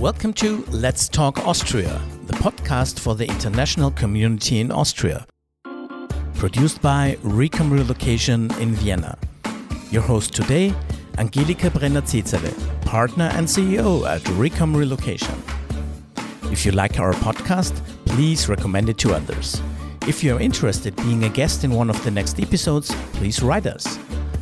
Welcome to Let's Talk Austria, the podcast for the international community in Austria. Produced by Recom Relocation in Vienna. Your host today, Angelika Brenner-Zezele, partner and CEO at Recom Relocation. If you like our podcast, please recommend it to others. If you are interested in being a guest in one of the next episodes, please write us.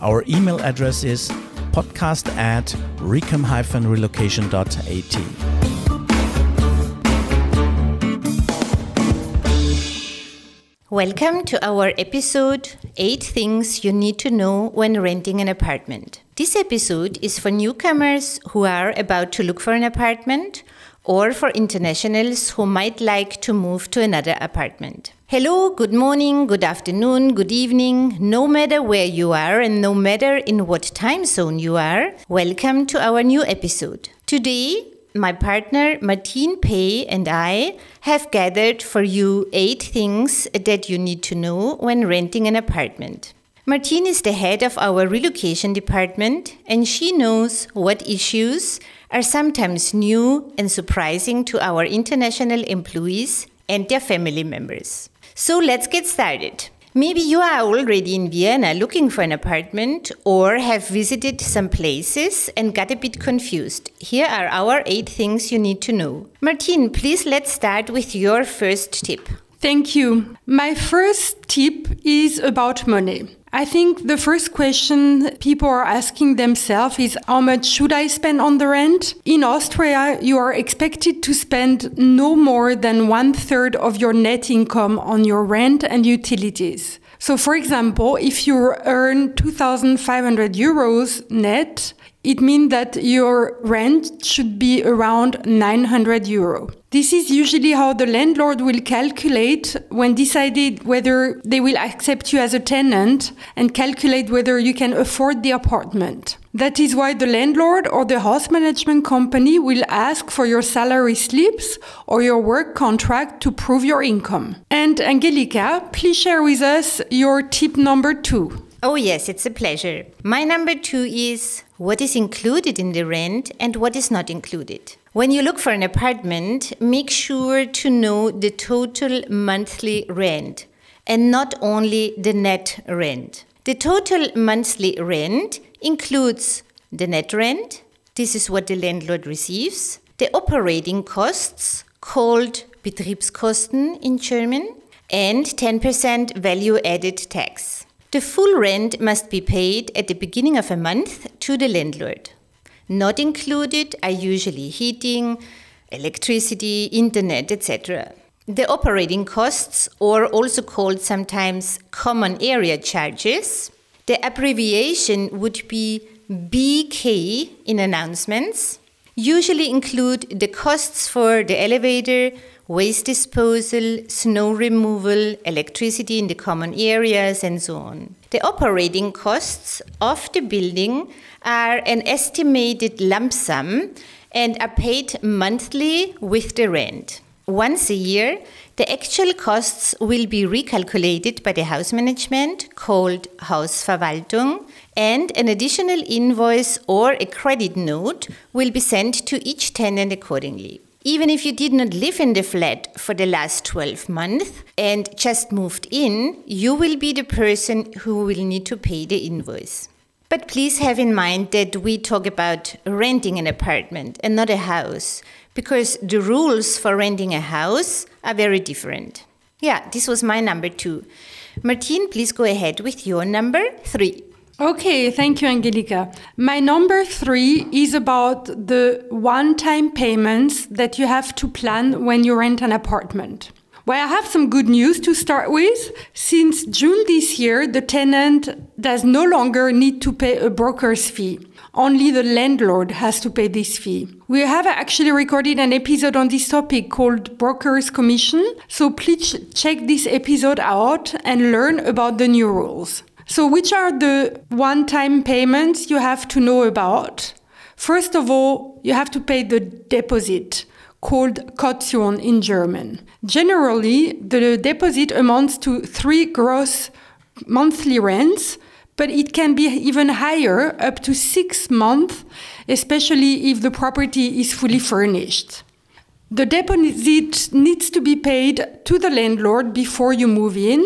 Our email address is podcast at recom-relocation.at. Welcome to our episode 8 Things You Need to Know When Renting an Apartment. This episode is for newcomers who are about to look for an apartment or for internationals who might like to move to another apartment. Hello, good morning, good afternoon, good evening, no matter where you are and no matter in what time zone you are, welcome to our new episode. Today, my partner Martine Pay and I have gathered for you eight things that you need to know when renting an apartment. Martine is the head of our relocation department and she knows what issues are sometimes new and surprising to our international employees and their family members. So let's get started. Maybe you are already in Vienna looking for an apartment or have visited some places and got a bit confused. Here are our eight things you need to know. Martine, please let's start with your first tip. Thank you. My first tip is about money. I think the first question people are asking themselves is how much should I spend on the rent? In Austria, you are expected to spend no more than one third of your net income on your rent and utilities. So, for example, if you earn 2,500 euros net, it means that your rent should be around 900 euro. This is usually how the landlord will calculate when decided whether they will accept you as a tenant and calculate whether you can afford the apartment. That is why the landlord or the house management company will ask for your salary slips or your work contract to prove your income. And Angelika, please share with us your tip number two. Oh, yes, it's a pleasure. My number two is what is included in the rent and what is not included. When you look for an apartment, make sure to know the total monthly rent and not only the net rent. The total monthly rent includes the net rent, this is what the landlord receives, the operating costs, called Betriebskosten in German, and 10% value added tax. The full rent must be paid at the beginning of a month to the landlord. Not included are usually heating, electricity, internet, etc. The operating costs, or also called sometimes common area charges, the abbreviation would be BK in announcements, usually include the costs for the elevator, waste disposal, snow removal, electricity in the common areas, and so on. The operating costs of the building are an estimated lump sum and are paid monthly with the rent. Once a year, the actual costs will be recalculated by the house management called Hausverwaltung and an additional invoice or a credit note will be sent to each tenant accordingly. Even if you did not live in the flat for the last 12 months and just moved in, you will be the person who will need to pay the invoice. But please have in mind that we talk about renting an apartment and not a house, because the rules for renting a house are very different. Yeah, this was my number two. Martine, please go ahead with your number three. Okay, thank you, Angelika. My number three is about the one time payments that you have to plan when you rent an apartment. Well, I have some good news to start with. Since June this year, the tenant does no longer need to pay a broker's fee. Only the landlord has to pay this fee. We have actually recorded an episode on this topic called Broker's Commission, so please check this episode out and learn about the new rules. So, which are the one time payments you have to know about? First of all, you have to pay the deposit, called Kaution in German. Generally, the deposit amounts to three gross monthly rents but it can be even higher, up to six months, especially if the property is fully furnished. The deposit needs to be paid to the landlord before you move in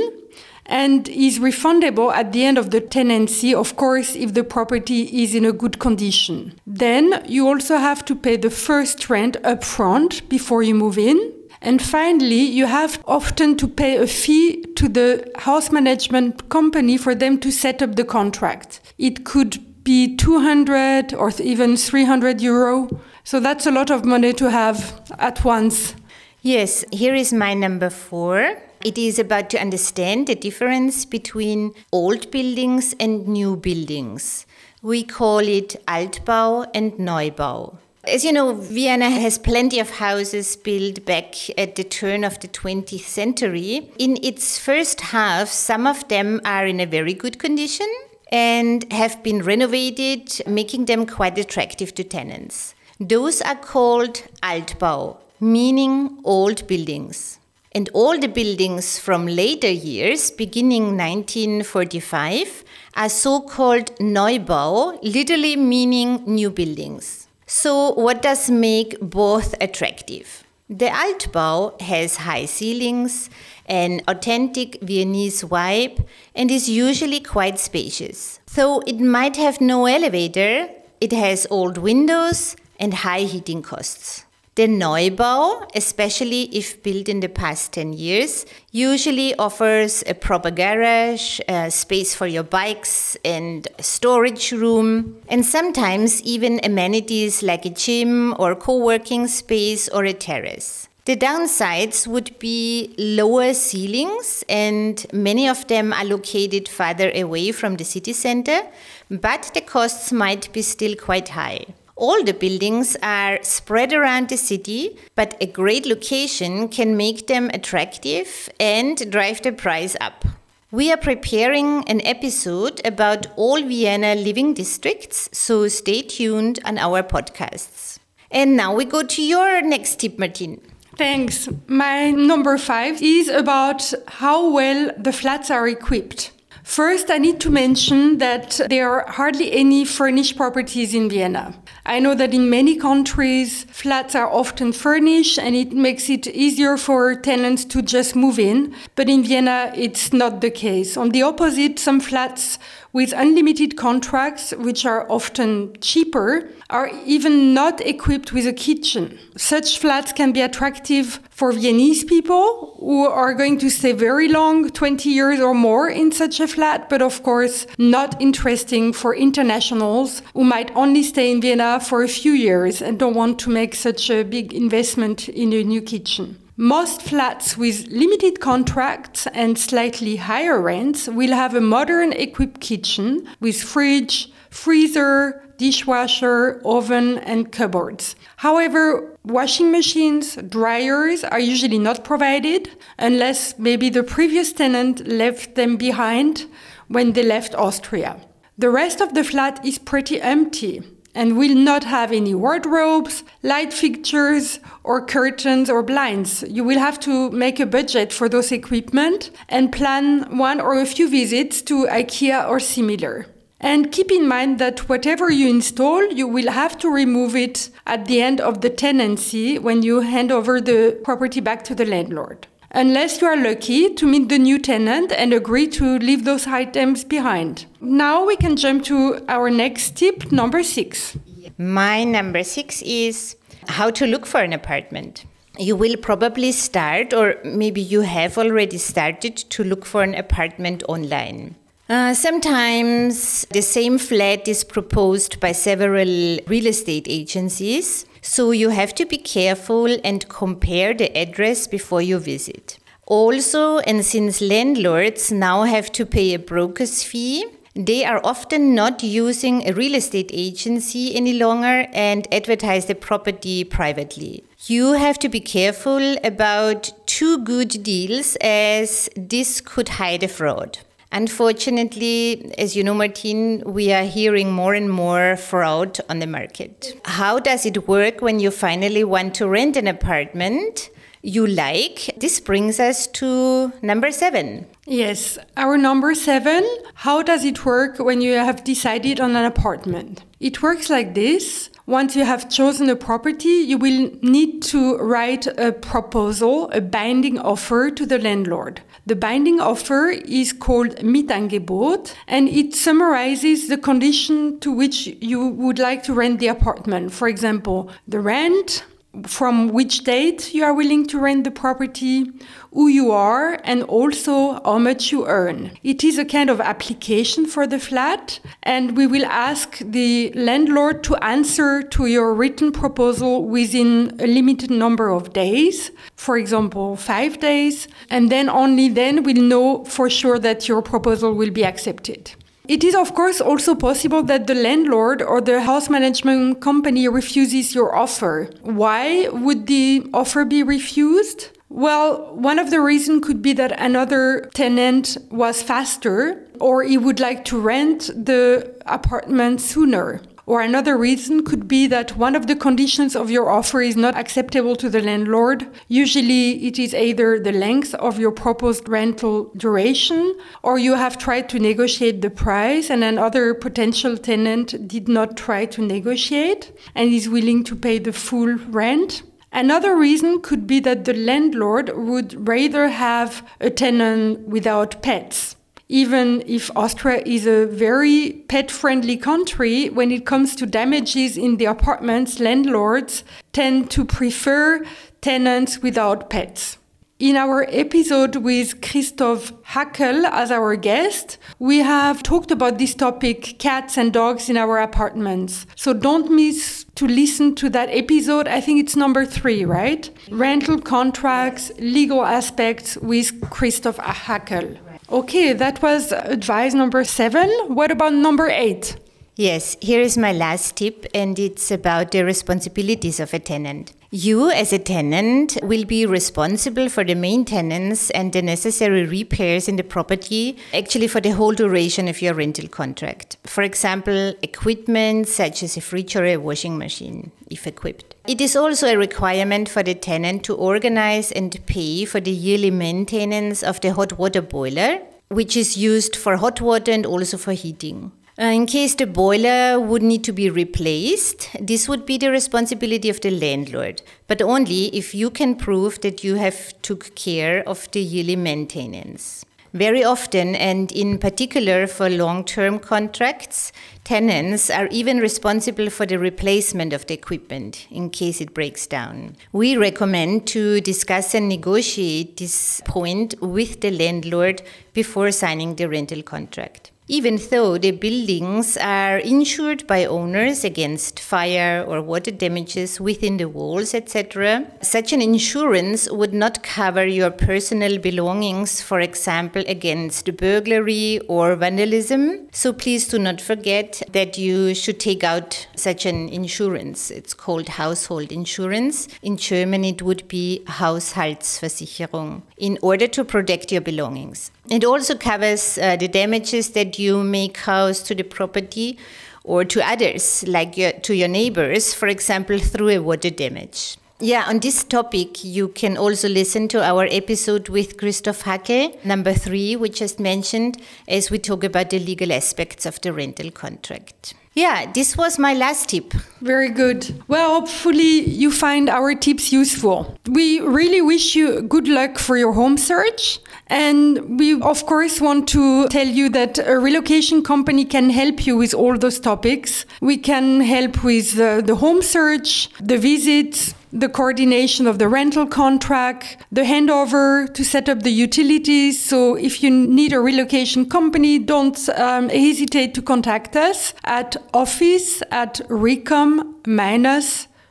and is refundable at the end of the tenancy, of course, if the property is in a good condition. Then you also have to pay the first rent upfront before you move in. And finally, you have often to pay a fee to the house management company for them to set up the contract. It could be 200 or even 300 euro. So that's a lot of money to have at once. Yes, here is my number four. It is about to understand the difference between old buildings and new buildings. We call it Altbau and Neubau. As you know, Vienna has plenty of houses built back at the turn of the 20th century. In its first half, some of them are in a very good condition and have been renovated, making them quite attractive to tenants. Those are called Altbau, meaning old buildings. And all the buildings from later years, beginning 1945, are so called Neubau, literally meaning new buildings. So, what does make both attractive? The Altbau has high ceilings, an authentic Viennese vibe, and is usually quite spacious. Though it might have no elevator, it has old windows and high heating costs. The Neubau, especially if built in the past 10 years, usually offers a proper garage, a space for your bikes, and storage room, and sometimes even amenities like a gym or co working space or a terrace. The downsides would be lower ceilings, and many of them are located farther away from the city center, but the costs might be still quite high. All the buildings are spread around the city, but a great location can make them attractive and drive the price up. We are preparing an episode about all Vienna living districts, so stay tuned on our podcasts. And now we go to your next tip, Martine. Thanks. My number five is about how well the flats are equipped. First, I need to mention that there are hardly any furnished properties in Vienna. I know that in many countries, flats are often furnished and it makes it easier for tenants to just move in. But in Vienna, it's not the case. On the opposite, some flats with unlimited contracts, which are often cheaper, are even not equipped with a kitchen. Such flats can be attractive for Viennese people who are going to stay very long, 20 years or more in such a flat, but of course not interesting for internationals who might only stay in Vienna for a few years and don't want to make such a big investment in a new kitchen. Most flats with limited contracts and slightly higher rents will have a modern equipped kitchen with fridge, freezer, dishwasher, oven, and cupboards. However, washing machines, dryers are usually not provided unless maybe the previous tenant left them behind when they left Austria. The rest of the flat is pretty empty and will not have any wardrobes, light fixtures, or curtains or blinds. You will have to make a budget for those equipment and plan one or a few visits to IKEA or similar. And keep in mind that whatever you install, you will have to remove it at the end of the tenancy when you hand over the property back to the landlord. Unless you are lucky to meet the new tenant and agree to leave those items behind. Now we can jump to our next tip, number six. My number six is how to look for an apartment. You will probably start, or maybe you have already started, to look for an apartment online. Uh, sometimes the same flat is proposed by several real estate agencies, so you have to be careful and compare the address before you visit. Also, and since landlords now have to pay a broker's fee, they are often not using a real estate agency any longer and advertise the property privately. You have to be careful about too good deals as this could hide a fraud. Unfortunately, as you know, Martine, we are hearing more and more fraud on the market. How does it work when you finally want to rent an apartment? you like. This brings us to number seven. Yes, our number seven. How does it work when you have decided on an apartment? It works like this. Once you have chosen a property, you will need to write a proposal, a binding offer to the landlord. The binding offer is called Mietangebot and it summarizes the condition to which you would like to rent the apartment. For example, the rent, from which date you are willing to rent the property, who you are, and also how much you earn. It is a kind of application for the flat, and we will ask the landlord to answer to your written proposal within a limited number of days, for example, five days, and then only then we'll know for sure that your proposal will be accepted. It is, of course, also possible that the landlord or the house management company refuses your offer. Why would the offer be refused? Well, one of the reasons could be that another tenant was faster or he would like to rent the apartment sooner. Or another reason could be that one of the conditions of your offer is not acceptable to the landlord. Usually it is either the length of your proposed rental duration or you have tried to negotiate the price and another potential tenant did not try to negotiate and is willing to pay the full rent. Another reason could be that the landlord would rather have a tenant without pets even if Austria is a very pet friendly country, when it comes to damages in the apartments, landlords tend to prefer tenants without pets. In our episode with Christoph Hackel as our guest, we have talked about this topic cats and dogs in our apartments. So don't miss to listen to that episode. I think it's number three, right? Rental contracts, legal aspects with Christoph Hackel. Okay, that was advice number seven. What about number eight? Yes, here is my last tip, and it's about the responsibilities of a tenant. You, as a tenant, will be responsible for the maintenance and the necessary repairs in the property, actually, for the whole duration of your rental contract. For example, equipment such as a fridge or a washing machine, if equipped. It is also a requirement for the tenant to organize and pay for the yearly maintenance of the hot water boiler, which is used for hot water and also for heating. Uh, in case the boiler would need to be replaced, this would be the responsibility of the landlord, but only if you can prove that you have took care of the yearly maintenance. Very often, and in particular for long term contracts, tenants are even responsible for the replacement of the equipment in case it breaks down. We recommend to discuss and negotiate this point with the landlord before signing the rental contract. Even though the buildings are insured by owners against fire or water damages within the walls, etc., such an insurance would not cover your personal belongings, for example, against burglary or vandalism. So please do not forget that you should take out such an insurance. It's called household insurance. In German, it would be Haushaltsversicherung in order to protect your belongings. It also covers uh, the damages that you may cause to the property or to others, like your, to your neighbors, for example, through a water damage. Yeah, on this topic, you can also listen to our episode with Christoph Hacke, number three, we just mentioned, as we talk about the legal aspects of the rental contract. Yeah, this was my last tip. Very good. Well, hopefully you find our tips useful. We really wish you good luck for your home search. And we, of course, want to tell you that a relocation company can help you with all those topics. We can help with the home search, the visits, the coordination of the rental contract, the handover to set up the utilities. So if you need a relocation company, don't um, hesitate to contact us at office at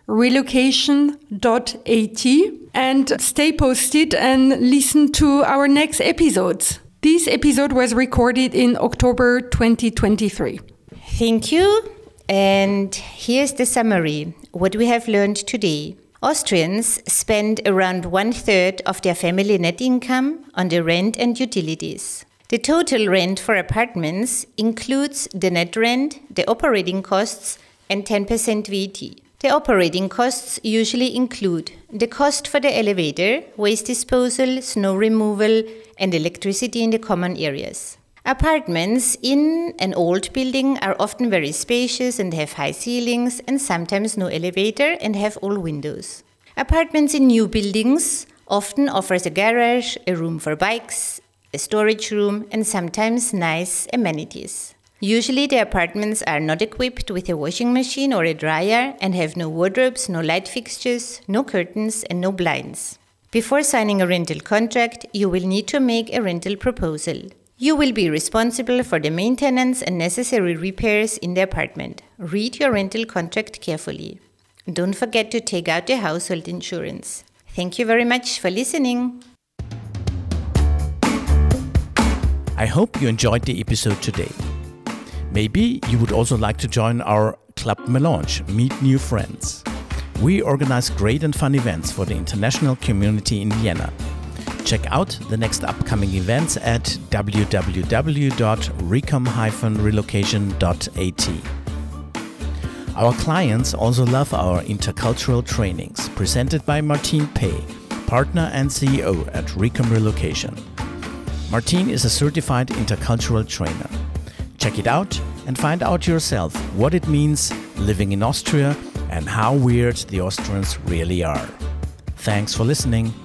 recom-relocation.at and stay posted and listen to our next episodes. This episode was recorded in October 2023. Thank you. And here's the summary what we have learned today. Austrians spend around one third of their family net income on the rent and utilities. The total rent for apartments includes the net rent, the operating costs, and 10% VAT. The operating costs usually include the cost for the elevator, waste disposal, snow removal, and electricity in the common areas. Apartments in an old building are often very spacious and have high ceilings and sometimes no elevator and have all windows. Apartments in new buildings often offers a garage, a room for bikes, a storage room and sometimes nice amenities. Usually the apartments are not equipped with a washing machine or a dryer and have no wardrobes, no light fixtures, no curtains and no blinds. Before signing a rental contract, you will need to make a rental proposal. You will be responsible for the maintenance and necessary repairs in the apartment. Read your rental contract carefully. Don't forget to take out the household insurance. Thank you very much for listening. I hope you enjoyed the episode today. Maybe you would also like to join our Club Melange, Meet New Friends. We organize great and fun events for the international community in Vienna Check out the next upcoming events at www.recom-relocation.at. Our clients also love our intercultural trainings presented by Martine Pay, partner and CEO at Recom Relocation. Martine is a certified intercultural trainer. Check it out and find out yourself what it means living in Austria and how weird the Austrians really are. Thanks for listening.